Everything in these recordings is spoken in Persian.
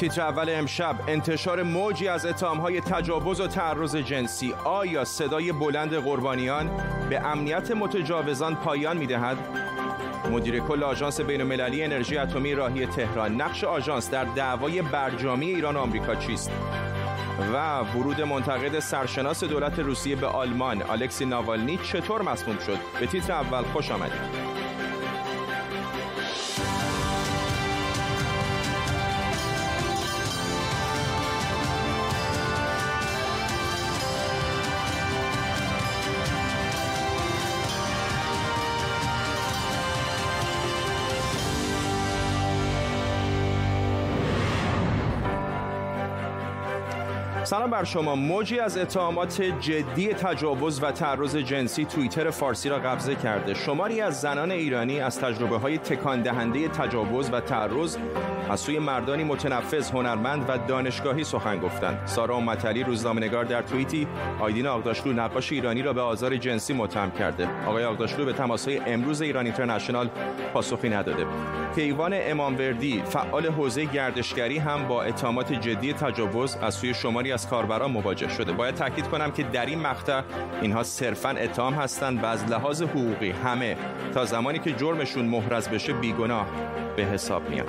تیتر اول امشب انتشار موجی از اتهامهای تجاوز و تعرض جنسی. آیا صدای بلند قربانیان به امنیت متجاوزان پایان می‌دهد؟ مدیر کل آژانس بین‌المللی انرژی اتمی راهی تهران. نقش آژانس در دعوای برجامی ایران و آمریکا چیست؟ و ورود منتقد سرشناس دولت روسیه به آلمان. الکسی ناوالنی چطور مسموم شد؟ به تیتر اول خوش آمدید. سلام بر شما. موجی از اتهامات جدی تجاوز و تعرض جنسی توییتر فارسی را قبضه کرده. شماری از زنان ایرانی از تجربه های تکان دهنده تجاوز و تعرض از سوی مردانی متنفذ هنرمند و دانشگاهی سخن گفتند. سارا امتلی روزنامه‌نگار در توییتی آیدین آقداشلو نقاش ایرانی را به آزار جنسی متهم کرده. آقای آقداشلو به تماسهای امروز ایران اینترنشنال پاسخی نداده. کیوان اماموردی فعال حوزه گردشگری هم با اتهامات جدی تجاوز از سوی شماری کاربران مواجه شده. باید تاکید کنم که در این مقطع اینها صرفا اتهام هستند و از لحاظ حقوقی همه تا زمانی که جرمشون محرز بشه بیگناه به حساب میاد.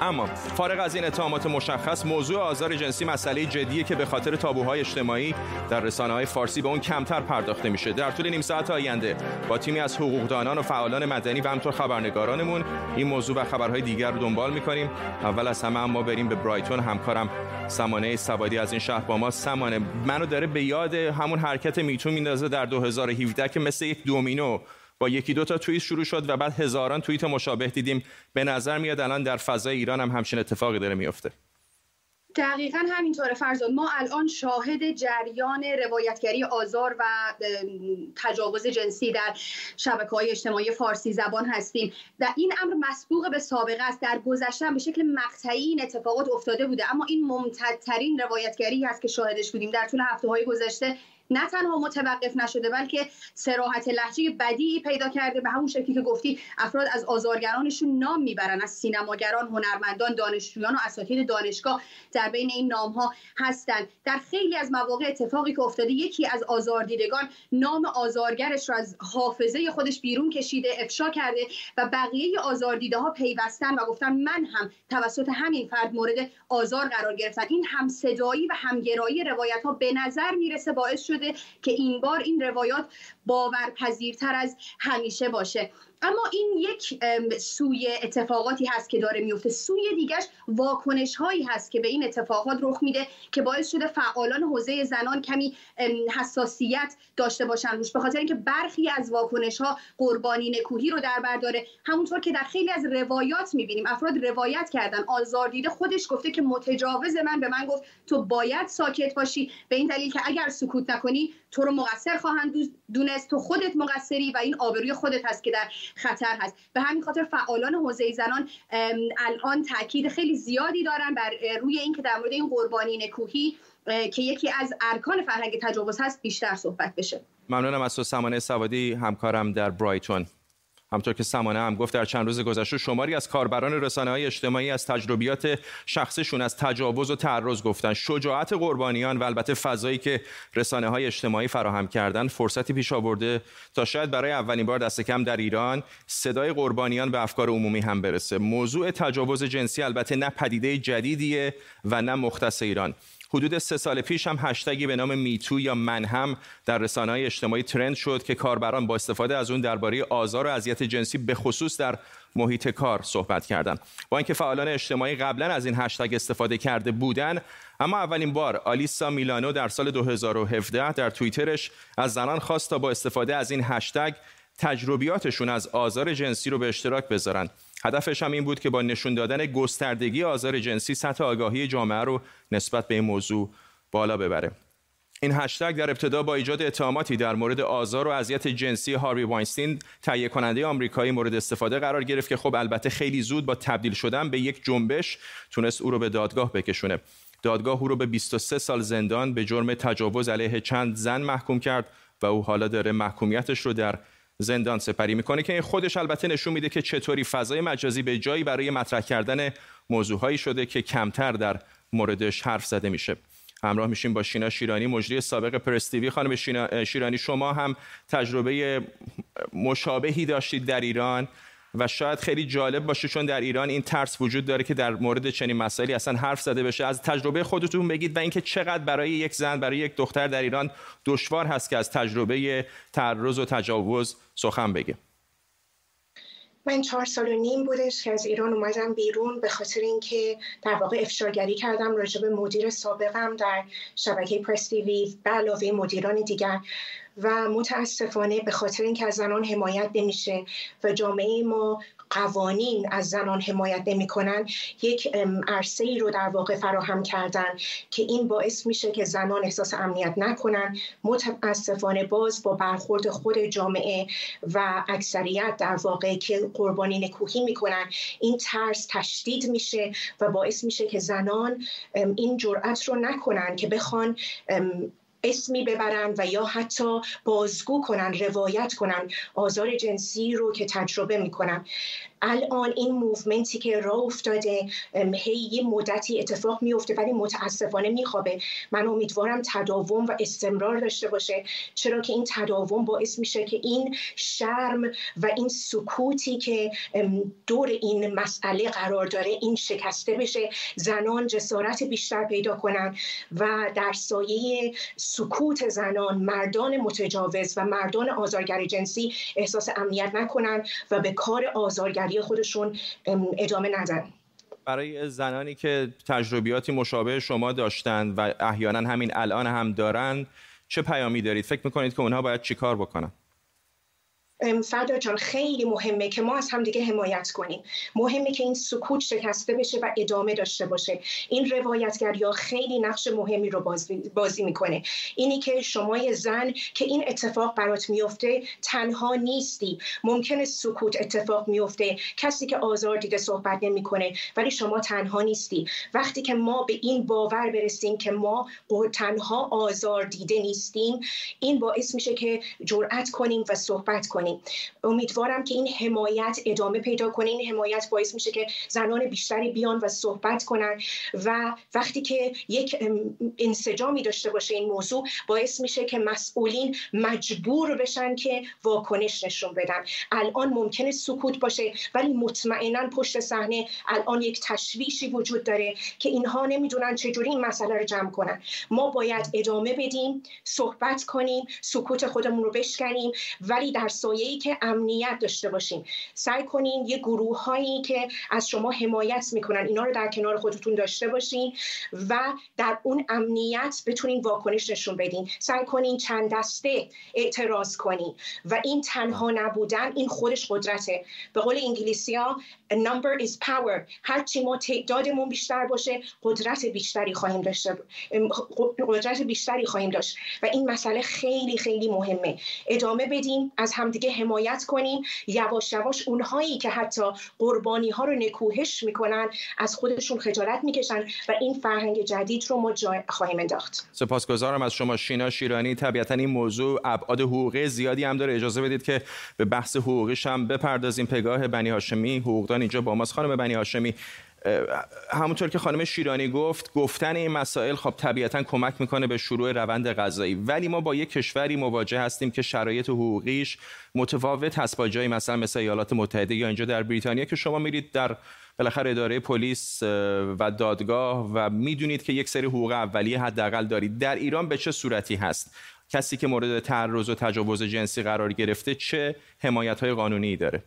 اما فارغ از این اتهامات مشخص موضوع آزار جنسی مسئله جدیه که به خاطر تابوهای اجتماعی در رسانه های فارسی به اون کمتر پرداخته میشه در طول نیم ساعت آینده با تیمی از حقوقدانان و فعالان مدنی و همینطور خبرنگارانمون این موضوع و خبرهای دیگر رو دنبال می‌کنیم. اول از همه ما بریم به برایتون. همکارم سمانه سوادی از این شهر با ما. سمانه منو داره به یاد همون حرکت میتون میندازه در 2017 که مثل یک دومینو با یکی دو تا توییت شروع شد و بعد هزاران توییت مشابه دیدیم. به نظر میاد الان در فضای ایران هم همچین اتفاقی داره میفته. دقیقا همینطوره فرزاد. ما الان شاهد جریان روایتگری آزار و تجاوز جنسی در شبکه های اجتماعی فارسی زبان هستیم و این امر مسبوق به سابقه است. در گذشته به شکل مقطعی این اتفاقات افتاده بوده. اما این ممتدترین روایتگری است که شاهدش بودیم. در طول هفته های گذشته نه تنها متوقف نشده بلکه سراحت لحجه بدی پیدا کرده به همون شکلی که گفتی افراد از آزارگرانشون نام می‌برن. از سینماگران هنرمندان دانشجویان و اساتید دانشگاه در بین این نام ها هستند در خیلی از مواقع اتفاقی که افتاده یکی از آزاردیدگان نام آزارگرش رو از حافظه خودش بیرون کشیده افشا کرده و بقیه آزاردیده ها پیوستن و گفتن من هم توسط همین فرد مورد آزار قرار گرفتن این هم صدایی و همگرایی روایت ها به نظر می‌رسه باعث شد که این بار این روایات باورپذیرتر از همیشه باشه. اما این یک سوی اتفاقاتی هست که داره میفته. سوی دیگش واکنش هایی هست که به این اتفاقات رخ میده که باعث شده فعالان حوزه زنان کمی حساسیت داشته باشن روش. به خاطر اینکه برخی از واکنش ها قربانی نکوهی رو در بر داره. همونطور که در خیلی از روایات می‌بینیم افراد روایت کردن آزار دیده خودش گفته که متجاوز من به من گفت تو باید ساکت باشی. به این دلیل که اگر سکوت نکنی تو رو مقصر خواهند دونست. تو خودت مقصری و این آبروی خودت هست که در خطر هست. به همین خاطر فعالان حوزه زنان الان تاکید خیلی زیادی دارن بر روی اینکه در مورد این قربانی نکوهی که یکی از ارکان فرهنگ تجاوز هست بیشتر صحبت بشه. ممنونم از تو سمانه سوادی همکارم در برایتون. همطور که سمانه هم گفت در چند روز گذشته شماری از کاربران رسانه های اجتماعی از تجربیات شخصشون از تجاوز و تعرض گفتن. شجاعت قربانیان و البته فضایی که رسانه های اجتماعی فراهم کردن فرصتی پیش آورده تا شاید برای اولین بار دست کم در ایران صدای قربانیان به افکار عمومی هم برسه. موضوع تجاوز جنسی البته نه پدیده جدیدیه و نه مختص ایران. حدود سه سال پیش هم هشتگی به نام میتو یا من هم در رسانه های اجتماعی ترند شد که کاربران با استفاده از اون درباره آزار و اذیت جنسی به خصوص در محیط کار صحبت کردند با اینکه فعالان اجتماعی قبلا از این هشتگ استفاده کرده بودند اما اولین بار آلیسا میلانو در سال 2017 در توییترش از زنان خواست تا با استفاده از این هشتگ تجربیاتشون از آزار جنسی رو به اشتراک بذارن. هدفش هم این بود که با نشون دادن گستردگی آزار جنسی سطح آگاهی جامعه رو نسبت به این موضوع بالا ببره. این هشتگ در ابتدا با ایجاد اتهاماتی در مورد آزار و اذیت جنسی هاروی واینستین تهیه کننده آمریکایی مورد استفاده قرار گرفت که خب البته خیلی زود با تبدیل شدن به یک جنبش تونست او رو به دادگاه بکشونه. دادگاه او رو به 23 سال زندان به جرم تجاوز علیه چند زن محکوم کرد و او حالا داره محکومیتش رو در زندان سپری می‌کنه که این خودش البته نشون میده که چطوری فضای مجازی به جایی برای مطرح کردن موضوعهایی شده که کمتر در موردش حرف زده میشه. همراه میشیم با شینا شیرانی مجری سابق پرستیوی خانم شیرانی شما هم تجربه مشابهی داشتید در ایران. و شاید خیلی جالب باشه چون در ایران این ترس وجود داره که در مورد چنین مسائلی اصلا حرف زده بشه. از تجربه خودتون بگید و اینکه چقدر برای یک زن برای یک دختر در ایران دشوار هست که از تجربه تعرض و تجاوز سخن بگه. من چهار سال و نیم بودش که از ایران اومدم بیرون به خاطر اینکه در واقع افشاگری کردم راجع به مدیر سابقم در شبکه پرس تیوی به علاوه مدیران دیگر. و متاسفانه به خاطر اینکه از زنان حمایت نمیشه و جامعه ما قوانین از زنان حمایت نمی‌کنن یک عرصه ای رو در واقع فراهم کردن که این باعث میشه که زنان احساس امنیت نکنن. متاسفانه باز با برخورد خود جامعه و اکثریت در واقع که قربانی نکوهی می‌کنن این ترس تشدید میشه و باعث میشه که زنان این جرأت رو نکنن که بخوان اسمی ببرن و یا حتی بازگو کنن روایت کنن آزار جنسی رو که تجربه می‌کنن الان این موومنتی که راه افتاده هی یه مدتی اتفاق میفته ولی متاسفانه میخوابه. من امیدوارم تداوم و استمرار داشته باشه. چرا که این تداوم باعث میشه که این شرم و این سکوتی که دور این مسئله قرار داره این شکسته بشه زنان جسارت بیشتر پیدا کنن و در سایه سکوت زنان مردان متجاوز و مردان آزارگر جنسی احساس امنیت نکنن و به کار آزارگری خودشون ادامه ندن. برای زنانی که تجربیاتی مشابه شما داشتند و احیانا همین الان هم دارند چه پیامی دارید؟ فکر می‌کنید که اونها باید چیکار بکنن؟ فردا جان خیلی مهمه که ما از همدیگه حمایت کنیم. مهمه که این سکوت شکسته بشه و ادامه داشته باشه. این روایتگری ها خیلی نقش مهمی رو بازی, می‌کنه. اینی که شما زن که این اتفاق برات میفته تنها نیستی. ممکنه سکوت اتفاق میفته کسی که آزار دیده صحبت نمی‌کنه ولی شما تنها نیستی. وقتی که ما به این باور برسیم که ما تنها آزار دیده نیستیم این باعث میشه که جرأت کنیم و صحبت کنیم. امیدوارم که این حمایت ادامه پیدا کنه. این حمایت باعث میشه که زنان بیشتری بیان و صحبت کنن و وقتی که یک انسجامی داشته باشه این موضوع باعث میشه که مسئولین مجبور بشن که واکنش نشون بدن. الان ممکنه سکوت باشه ولی مطمئنا پشت صحنه الان یک تشویشی وجود داره که اینها نمی‌دونن چجوری این مسئله رو جمع کنن. ما باید ادامه بدیم صحبت کنیم سکوت خودمون رو بشکنیم ولی در سایه ای که امنیت داشته باشیم سعی کنین یه گروه هایی که از شما حمایت می‌کنن اینا رو در کنار خودتون داشته باشین و در اون امنیت بتونین واکنش نشون بدین. سعی کنین چند دسته اعتراض کنین و این تنها نبودن این خودش قدرته. به قول انگلیسی ها number is power. هرچی ما تعدادمون بیشتر باشه قدرت بیشتری خواهیم داشت. قدرت بیشتری خواهیم داشت. و این مسئله خیلی خیلی مهمه. ادامه بدیم از همدیگه حمایت کنیم. یواش یواش اونهایی که حتی قربانی ها رو نکوهش می‌کنن از خودشون خجالت می‌کشن و این فرهنگ جدید رو ما جای خواهیم انداخت. سپاسگزارم از شما شینا شیرانی. طبیعتا این موضوع ابعاد حقوقی زیادی هم داره. اجازه بدید که به بحث حقوقیش هم بپردازیم. پگاه بنی هاشمی حقوقدان اینجا با ماست. خانم بنی هاشمی همونطور که خانم شیرانی گفت گفتن این مسائل خب طبیعتا کمک می‌کنه به شروع روند غذایی. ولی ما با یک کشوری مواجه هستیم که شرایط حقوقیش متفاوت هست با جایی مثلا مثل ایالات متحده یا اینجا در بریتانیا که شما میرید در بالاخره اداره پلیس و دادگاه و می‌دونید که یک سری حقوق اولیه حداقل دارید. در ایران به چه صورتی هست؟ کسی که مورد تعرض و تجاوز جنسی قرار گرفته چه حمایت های قانونی داره؟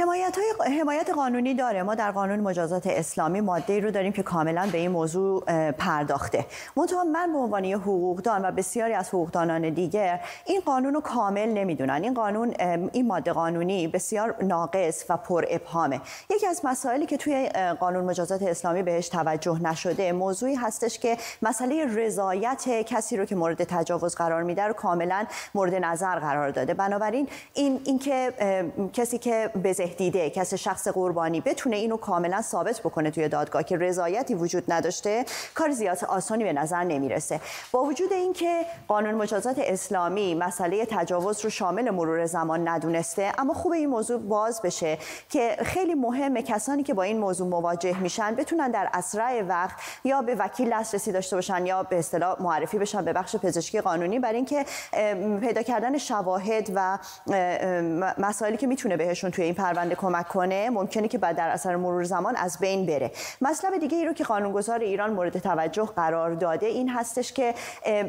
حمایت, های حمایت قانونی داره. ما در قانون مجازات اسلامی ماده رو داریم که کاملا به این موضوع پرداخته. منتها من به عنوان حقوقدان و بسیاری از حقوقدانان دیگر این قانون رو کامل نمی‌دونن. این قانون این ماده قانونی بسیار ناقص و پر ابهامه. یکی از مسائلی که توی قانون مجازات اسلامی بهش توجه نشده موضوعی هستش که مسئله رضایت کسی رو که مورد تجاوز قرار میده رو کاملا مورد نظر قرار داده. بنابراین این اینکه کسی که به دیده کسی شخص قربانی بتونه اینو کاملا ثابت بکنه توی دادگاه که رضایتی وجود نداشته کار زیاد آسانی به نظر نمی‌رسه. با وجود اینکه قانون مجازات اسلامی مسئله تجاوز رو شامل مرور زمان ندونسته اما خوب این موضوع باز بشه که خیلی مهمه کسانی که با این موضوع مواجه میشن بتونن در اسرع وقت یا به وکیل دسترسی داشته باشن یا به اصطلاح معرفی بشن به بخش پزشکی قانونی برای اینکه پیدا کردن شواهد و مسائلی که می‌تونه بهشون توی این پرونده کمک کنه ممکنه که بعد در اثر مرور زمان از بین بره. مطلب دیگه ای رو که قانونگذار ایران مورد توجه قرار داده این هستش که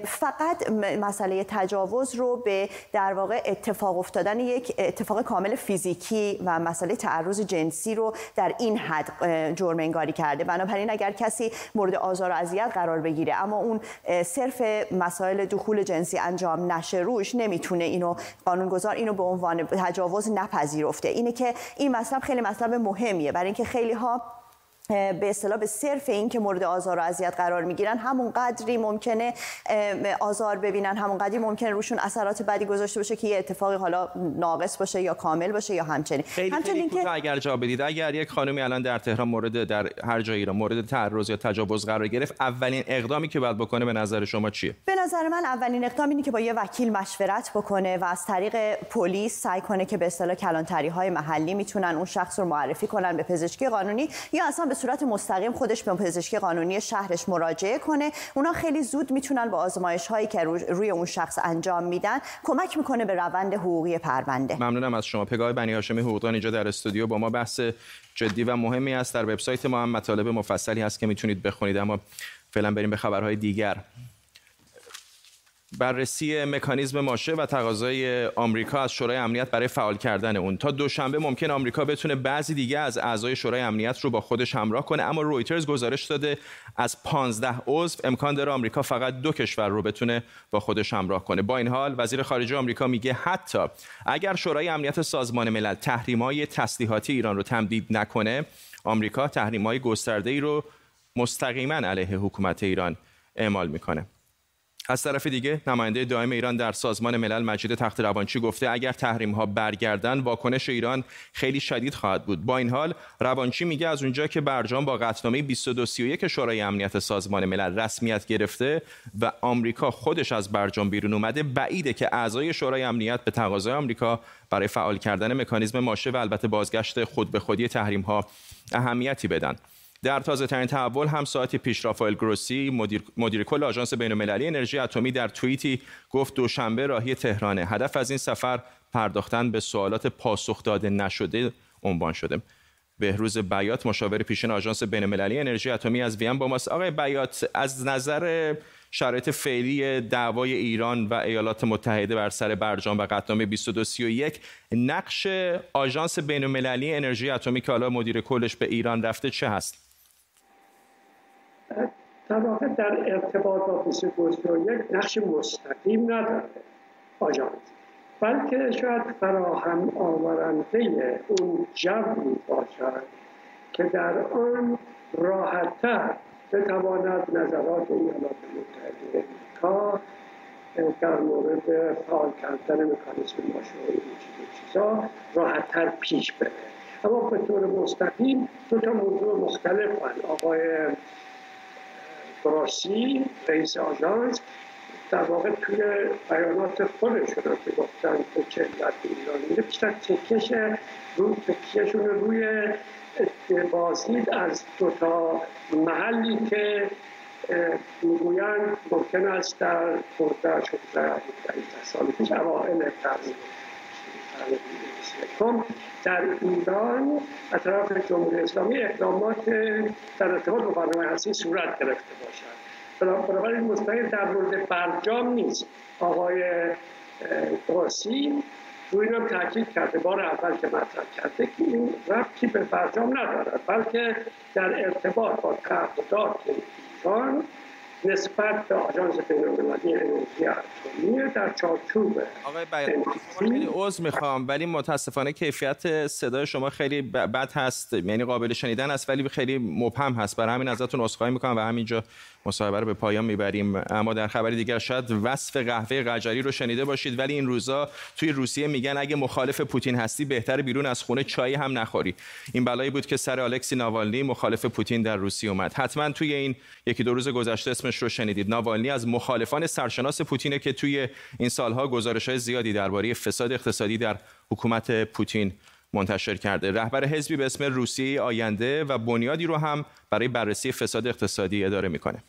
فقط مسئله تجاوز رو به در واقع اتفاق افتادن یک اتفاق کامل فیزیکی و مسئله تعرض جنسی رو در این حد جرم انگاری کرده. بنابراین اگر کسی مورد آزار و اذیت قرار بگیره اما اون صرف مسائل دخول جنسی انجام نشه روش نمی‌تونه اینو قانونگذار اینو به عنوان تجاوز نپذیرفته. اینه که این مطلب خیلی مطلب مهمیه. برای اینکه خیلی ها به اصطلاح به صرف این که مورد آزار و اذیت قرار می‌گیرن همون قدری ممکنه آزار ببینن همون قدری ممکنه روشون اثرات بدی گذاشته باشه که یه اتفاقی حالا ناقص باشه یا کامل باشه یا همچنین. همچنین که اگر جا بدید. اگر یک خانمی الان در تهران مورد در هر جایی را مورد تعرض یا تجاوز قرار گرفت اولین اقدامی که باید بکنه به نظر شما چیه؟ به نظر من اولین اقدام اینه که با یه وکیل مشورت بکنه و از طریق پلیس سعی کنه که به اصطلاح کلانتری های محلی می‌تونن اون شخص رو معرفی کنن به پزشکی قانونی یا اصلا به صورت مستقیم خودش به پزشکی قانونی شهرش مراجعه کنه. اونا خیلی زود می‌تونن با آزمایش هایی که روی اون شخص انجام میدن کمک می‌کنه به روند حقوقی پرونده. ممنونم از شما. پگاه بنی هاشمی حقوقدان اینجا در استودیو با ما بحث جدی و مهمی است. در وبسایت ما هم مطالب مفصلی هست که می‌تونید بخونید اما فعلا بریم به خبرهای دیگر. بررسی مکانیزم ماشه و تقاضای آمریکا از شورای امنیت برای فعال کردن اون. تا دوشنبه ممکن آمریکا بتونه بعضی دیگه از اعضای شورای امنیت رو با خودش همراه کنه اما رویترز گزارش داده از 15 عضو امکان داره آمریکا فقط دو کشور رو بتونه با خودش همراه کنه. با این حال وزیر خارجه آمریکا میگه حتی اگر شورای امنیت سازمان ملل تحریم‌های تسلیحاتی ایران رو تمدید نکنه آمریکا تحریم‌های گسترده‌ای رو مستقیما علیه حکومت ایران اعمال می‌کنه. از طرف دیگه نماینده دائم ایران در سازمان ملل مجید تخت روانچی گفته اگر تحریم ها برگردن واکنش ایران خیلی شدید خواهد بود. با این حال روانچی میگه از اونجا که برجام با قطعنامه 2231 شورای امنیت سازمان ملل رسمیت گرفته و آمریکا خودش از برجام بیرون اومده بعیده که اعضای شورای امنیت به تقاضای آمریکا برای فعال کردن مکانیزم ماشه و البته بازگشت خود به خودی تحریم ها اهمیتی بدن. در تازه ترین تحول هم ساعتی پیش رافائل گروسی مدیر, مدیر کل آژانس بین‌المللی انرژی اتمی در توییتی گفت دوشنبه راهی تهرانه. هدف از این سفر پرداختن به سوالات پاسخ داده نشده عنوان شده. بهروز بیات مشاور پیشین آژانس بین‌المللی انرژی اتمی از وین با ماست. آقای بیات از نظر شرایط فعلی دعوای ایران و ایالات متحده بر سر برجام و قطعنامه 2231 نقش آژانس بین‌المللی انرژی اتمی که حالا مدیر کلش به ایران رفته چه هست؟ در واقع در ارتباط با 2231 نقش مستقیم نداره. آژانس بلکه شاید فراهم آورنده اون جوی باشد که در آن راحتتر بتواند نظرات ایالات متحده امریکا در مورد فعال کردن مکانیسم ماشه و این چیزا راحتتر پیش بره. اما به طور مستقیم دو تا موضوع مختلف آقای فراسی رئیس آژانس در واقع توی بیانات خودشون که گفتن که چه علت ایران میده بیشتر تکش رو تکیهشون روی بازدید از دو تا محلی که می‌گویند ممکن است در 14 در سال پیش اوائل قرن در ایران از طرف جمهوری اسلامی اقدامات در ارتباط با برنامه هستی صورت گرفته باشد. بنابراین مستقیم در مورد برجام نیست. آقای قاسی روی هم تاکید کرده بار اول که مطرح کرده که این ربطی به برجام ندارد بلکه در ارتباط با تعهدات ایران نسبت به آژانس بینالمللی انرژی اتمی در چارچوب آقای خیلی عذر می‌خوام ولی متاسفانه کیفیت صدای شما خیلی بد هست یعنی قابل شنیدن است ولی خیلی مبهم هست. برای همین ازتون عذرخواهی می‌کنم و همینجا مصاحبه رو به پایان می‌بریم. اما در خبری دیگر شاید وصف قهوه قجری رو شنیده باشید ولی این روزا توی روسیه میگن اگه مخالف پوتین هستی بهتر بیرون از خونه چای هم نخوری. این بلایی بود که سر الکسی ناوالنی مخالف پوتین در روسیه اومد. حتما توی این یکی دو روز گذشته اسمش رو شنیدید. ناوالنی از مخالفان سرشناس پوتینه که توی این سالها گزارش های زیادی درباره فساد اقتصادی در حکومت پوتین منتشر کرده. رهبر حزبی به اسم روسیه آینده و بنیادی رو هم برای بررسی فساد اقتصادی اداره می‌کنه.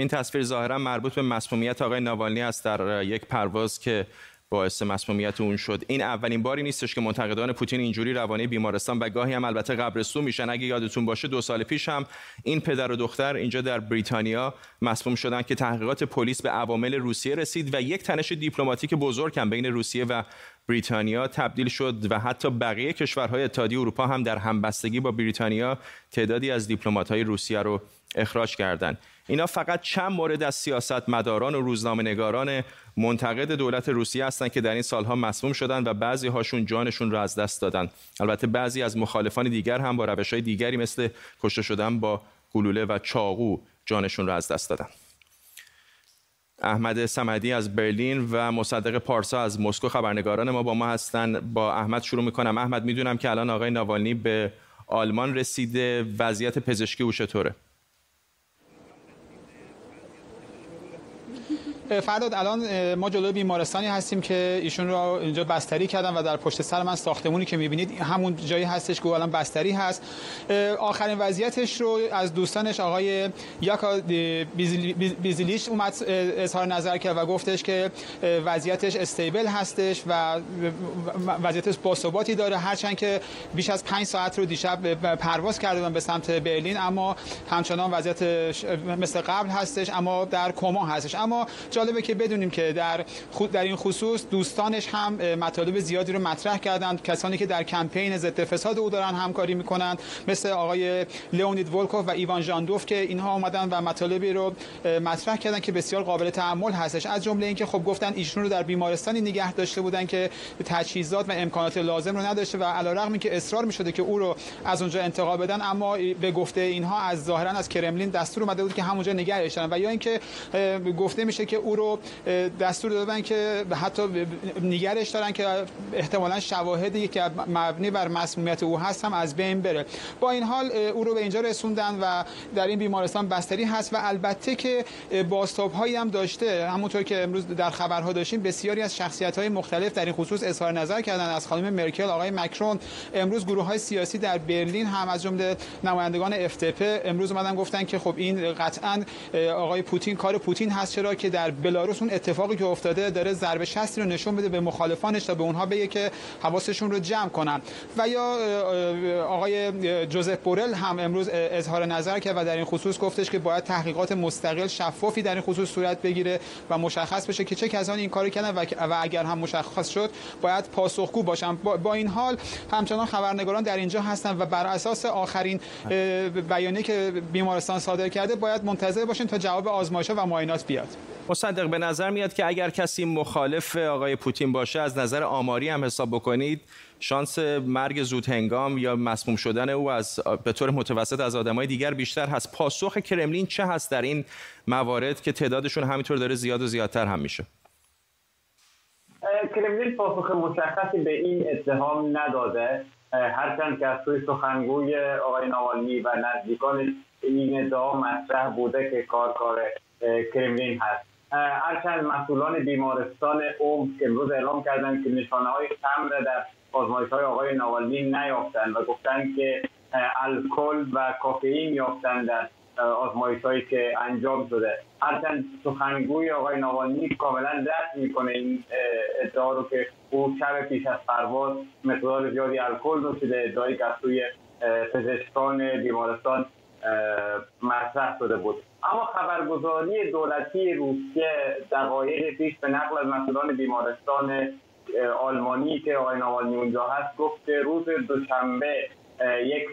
این تصویر ظاهرا مربوط به مسمومیت آقای ناوالنی است در یک پرواز که باعث مسمومیت اون شد. این اولین باری نیستش که منتقدان پوتین اینجوری روانه بیمارستان و گاهی هم البته قبرستون میشن. اگه یادتون باشه دو سال پیش هم این پدر و دختر اینجا در بریتانیا مسموم شدن که تحقیقات پلیس به عوامل روسیه رسید و یک تنش دیپلماتیک بزرگ هم بین روسیه و بریتانیا تبدیل شد و حتی بقیه کشورهای اتحادیه اروپا هم در همبستگی با بریتانیا تعدادی از دیپلمات‌های روسیه رو اخراج کردند. اینا فقط چند مورد از سیاست مداران و روزنامه نگاران منتقد دولت روسیه هستند که در این سالها مسموم شدند و بعضی هاشون جانشون را از دست دادن. البته بعضی از مخالفان دیگر هم با روش های دیگری مثل کشته شدن با گلوله و چاقو جانشون را از دست دادن. احمد سمدی از برلین و مصدق پارسا از مسکو خبرنگاران ما با ما هستند با احمد شروع می‌کنم. احمد می‌دونم که الان آقای ناوالنی به آلمان رسیده. وضعیت پزشکی او چطوره؟ فرداد الان ما جلوی بیمارستانی هستیم که ایشون رو اینجا بستری کردن و در پشت سر من ساختمونی که می‌بینید همون جایی هستش که الان بستری هست. آخرین وضعیتش رو از دوستانش آقای یاکا بیزیلیش اومد اظهار نظر کرد و گفتش که وضعیتش استیبل هستش و وضعیتش باثباتی داره. هرچند که بیش از پنج ساعت رو دیشب پرواز کرده به سمت برلین اما همچنان وضعیت مثل قبل هستش اما در کما هستش. اما جالبه که بدونیم که در خود در این خصوص دوستانش هم مطالب زیادی رو مطرح کردند. کسانی که در کمپین ضد فساد او دارن همکاری می‌کنند. مثل آقای لئونید ولکوف و ایوان ژاندوف که اینها اومدن و مطالبی رو مطرح کردن که بسیار قابل تحمل هستش. از جمله اینکه خب گفتن ایشون رو در بیمارستانی نگه داشته بودن که تجهیزات و امکانات لازم رو نداشته و علیرغم اینکه اصرار می‌شده که او رو از اونجا انتقال بدن اما به گفته اینها از ظاهرا از کرملین دستور اومده بود که همونجا نگهش دارن و یا اینکه گفته میشه که او رو دستور دادن که حتی نگرش دارن که احتمالا شواهدی که مبنی بر مسمومیت او هست هم از بین بره. با این حال او رو به اینجا رسوندن و در این بیمارستان بستری هست و البته که بازتاب هایی هم داشته. همونطور که امروز در خبرها داشتیم بسیاری از شخصیت های مختلف در این خصوص اظهار نظر کردن. از خانم مرکل آقای مکرون امروز گروه های سیاسی در برلین هم از جمله نمایندگان اف امروز اومدن گفتن که خب این قطعا آقای پوتین کار پوتین هست. چرا که در بلاروس اون اتفاقی که افتاده داره ضربه شستی رو نشون بده به مخالفانش تا به اونها بگه که حواسشون رو جمع کنن. و یا آقای جوزف بورل هم امروز اظهار نظر کرد و در این خصوص گفتش که باید تحقیقات مستقل شفافی در این خصوص صورت بگیره و مشخص بشه که چه کسانی این کارو کردن و اگر هم مشخص شد باید پاسخگو باشن. با این حال همچنان خبرنگاران در اینجا هستن و بر اساس آخرین بیانیه که بیمارستان صادر کرده باید منتظر باشیم تا جواب آزمایش و معاینات بیاد. مصدق به نظر میاد که اگر کسی مخالف آقای پوتین باشه از نظر آماری هم حساب بکنید شانس مرگ زود هنگام یا مسموم شدن او از به طور متوسط از آدمای دیگر بیشتر هست. پاسخ کرملین چه هست در این موارد که تعدادشون همینطور داره زیاد و زیادتر هم میشه؟ کرملین پاسخ مشخصی به این اتهام نداده. هرچند که از سوی سخنگوی آقای ناوالنی و نزدیکان این ادعا مطرح بوده که کار کار کرملین هست. هرچند مسئولان بیمارستان اوم امروز اعلام کردند که نشانه های خمر در آزمایش های آقای ناوالنی نیافتند و گفتند که الکل و کافئین یافتند در آزمایش هایی که انجام شده. هرچند سخنگوی آقای نوانی کاملا رد می‌کنه این ادعا رو که او شب پیش از پرواز مقدار زیادی الکل نوشیده ادعایی که از سوی بیمارستان مطرح شده بود. اما خبرگزاری دولتی روسیه دقایق پیش به نقل از مسئولان بیمارستان آلمانی که آقای نوالنی اونجا هست گفت روز دوشنبه یک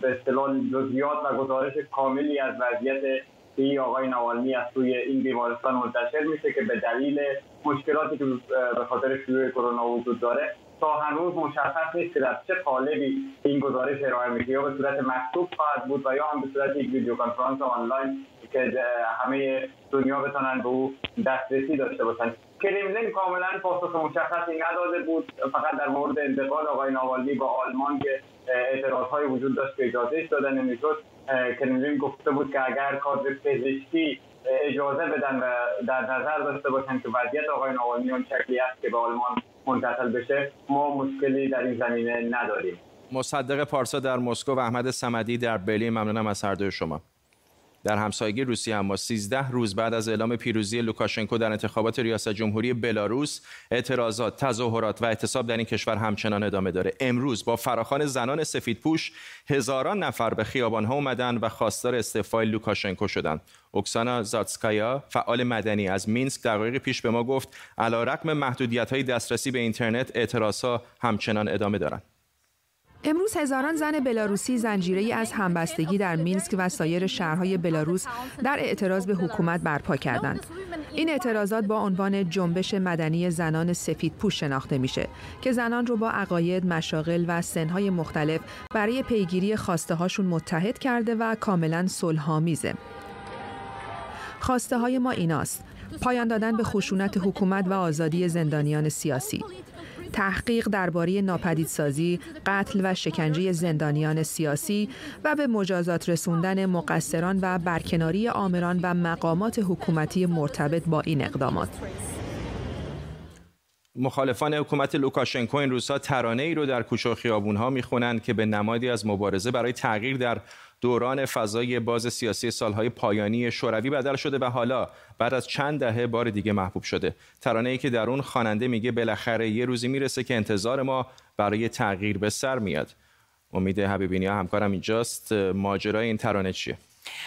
به اصطلاح جزئیات و گزارش کاملی از وضعیت ای آقای نوالنی از سوی این بیمارستان منتشر میشه که به دلیل مشکلاتی که به خاطر شیوع کرونا وجود داره تا هنوز مشخص نیست که در چه قالبی این گزارش ارائه میشه. یا به صورت مکتوب خواهد بود و یا هم به صورت یک ویدیو کنفرانس آنلاین که همه دنیا بتونن به او دسترسی داشته باشن. کرملین کاملا پاسخ مشخصی نداده بود. فقط در مورد انتقال آقای ناوالنی با آلمان که اعتراض وجود داشت که اجازه داده نمی‌شد کرملین گفته بود که اگر کادر پزشکی اجازه بدن و در نظر داشته باشن که وضعیت آقای ناوالنی اون شکلی است که به آلمان منتقل بشه ما مشکلی در این زمینه نداریم. مصدق پارسا در مسکو و احمد سمدی در برلین. ممنونم از هر دوی شما. در همسایگی روسیه اما 13 روز بعد از اعلام پیروزی لوکاشنکو در انتخابات ریاست جمهوری بلاروس اعتراضات، تظاهرات و اعتصاب در این کشور همچنان ادامه داره. امروز با فراخوان زنان سفیدپوش هزاران نفر به خیابانها اومدن و خواستار استعفای لوکاشنکو شدند. اوکسانا زاتسکایا فعال مدنی از مینسک دقایق پیش به ما گفت علیرغم محدودیت های دسترسی به اینترنت اعتراضها همچنان ادامه دارند. امروز هزاران زن بلاروسی زنجیره‌ای از همبستگی در مینسک و سایر شهرهای بلاروس در اعتراض به حکومت برپا کردند. این اعتراضات با عنوان جنبش مدنی زنان سفید پوش شناخته میشه که زنان رو با عقاید، مشاغل و سنهای مختلف برای پیگیری خواسته هاشون متحد کرده و کاملا صلحآمیزه. خواسته های ما ایناست پایان دادن به خشونت حکومت و آزادی زندانیان سیاسی تحقیق درباره ناپدیدسازی، قتل و شکنجه زندانیان سیاسی و به مجازات رسوندن مقصران و برکناری آمران و مقامات حکومتی مرتبط با این اقدامات. مخالفان حکومت لوکاشنکو این روزها ترانه ای رو در کوچه و خیابون ها می‌خونند که به نمادی از مبارزه برای تغییر در دوران فضای باز سیاسی سالهای پایانی شوروی بدل شده و حالا بعد از چند دهه بار دیگه محبوب شده. ترانه ای که در اون خواننده میگه بالاخره یه روزی می‌رسه که انتظار ما برای تغییر به سر میاد. امید حبیبینی همکارم اینجاست. ماجرای این ترانه چیه؟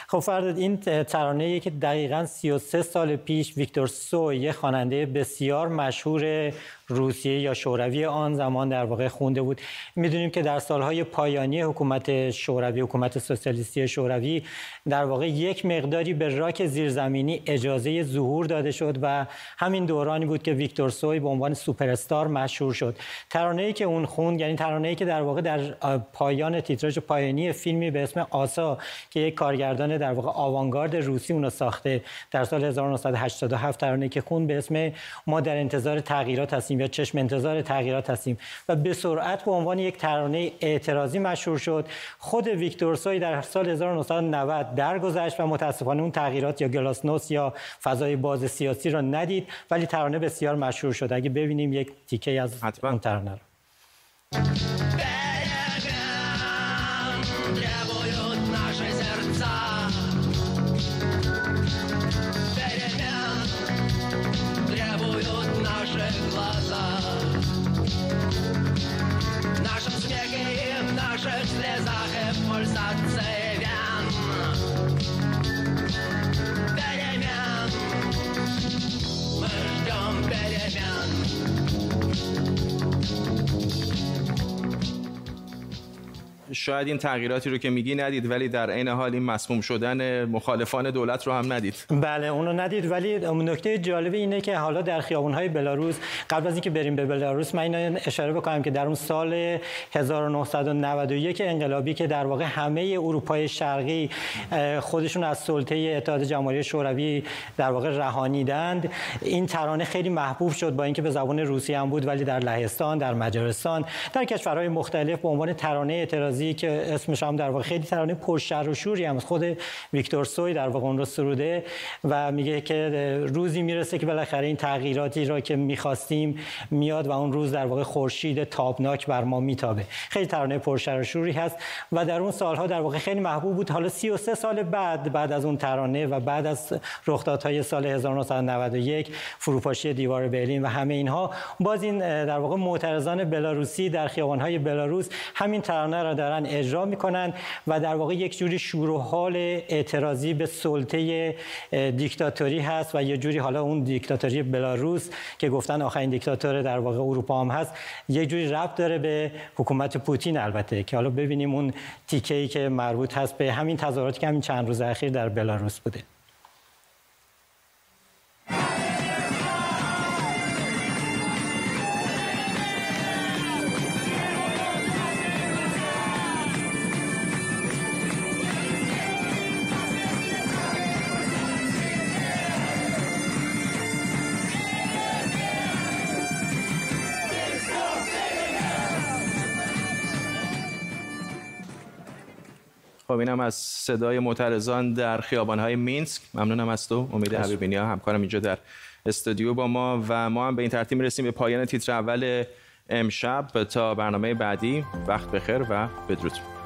خب فرداد این ترانه که دقیقا 33 سال پیش ویکتور سو یه خواننده بسیار مشهور روسیه یا شوروی آن زمان در واقع خونده بود. می‌دونیم که در سالهای پایانی حکومت شوروی حکومت سوسیالیستی شوروی در واقع یک مقداری به راک زیرزمینی اجازه ظهور داده شد و همین دورانی بود که ویکتور سوی به عنوان سوپر استار مشهور شد. ترانه ای که اون خوند یعنی ترانه ای که در واقع در پایان تیتراژ پایانی فیلمی به اسم آسا که یک کارگردان در واقع آوانگارد روسی اونو ساخته در سال 1987 ترانه که خوند به اسم ما در انتظار تغییرات هستیم یا چشم انتظار تغییرات هستیم. و به سرعت به عنوان یک ترانه اعتراضی مشهور شد. خود ویکتور سوی در سال 1990 درگذشت و متاسفانه اون تغییرات یا گلاسنوس یا فضای باز سیاسی را ندید ولی ترانه بسیار مشهور شد. اگه ببینیم یک تیکه از اون ترانه رو. شاید این تغییراتی رو که میگی ندید ولی در عین حال این مسموم شدن مخالفان دولت رو هم ندید. بله اونو ندید. ولی نکته جالب اینه که حالا در خیابون‌های بلاروس قبل از اینکه بریم به بلاروس من اینو اشاره بکنم که در اون سال 1991 انقلابی که در واقع همه اروپای شرقی خودشون از سلطه اتحاد جماهیر شوروی در واقع رهانیدند. این ترانه خیلی محبوب شد با اینکه به زبان روسی هم بود ولی در لهستان در مجارستان در کشورهای مختلف به عنوان ترانه اعتراضی که اسمش هم در واقع خیلی ترانه پرشر و شوری هم. خود ویکتور سوی در واقع اون رو سروده و میگه که روزی می‌رسه که بالاخره این تغییراتی را که می‌خواستیم میاد و اون روز در واقع خورشید تابناک بر ما میتابه. خیلی ترانه پرشر و شوری هست و در اون سالها در واقع خیلی محبوب بود. حالا 33 سال بعد بعد از اون ترانه و بعد از رخدادهای سال 1991 فروپاشی دیوار برلین و همه اینها باز این در واقع معترضان بلاروسی در خیابان‌های بلاروس همین ترانه را دارن اجرا می‌کنن و در واقع یک جوری شور و حال اعتراضی به سلطه دیکتاتوری هست و یه جوری حالا اون دیکتاتوری بلاروس که گفتن آخرین دیکتاتور در واقع اروپا هم هست یه جوری ربط داره به حکومت پوتین البته که حالا ببینیم اون تیکه ای که مربوط هست به همین تظاهراتی که همین چند روز اخیر در بلاروس بوده. اینم از صدای معترضان در خیابان‌های مینسک. ممنونم از تو امید حبیبی همکارم اینجا در استودیو با ما و ما هم به این ترتیب می‌رسیم به پایان تیتر اول امشب. تا برنامه بعدی وقت بخیر و بدرود.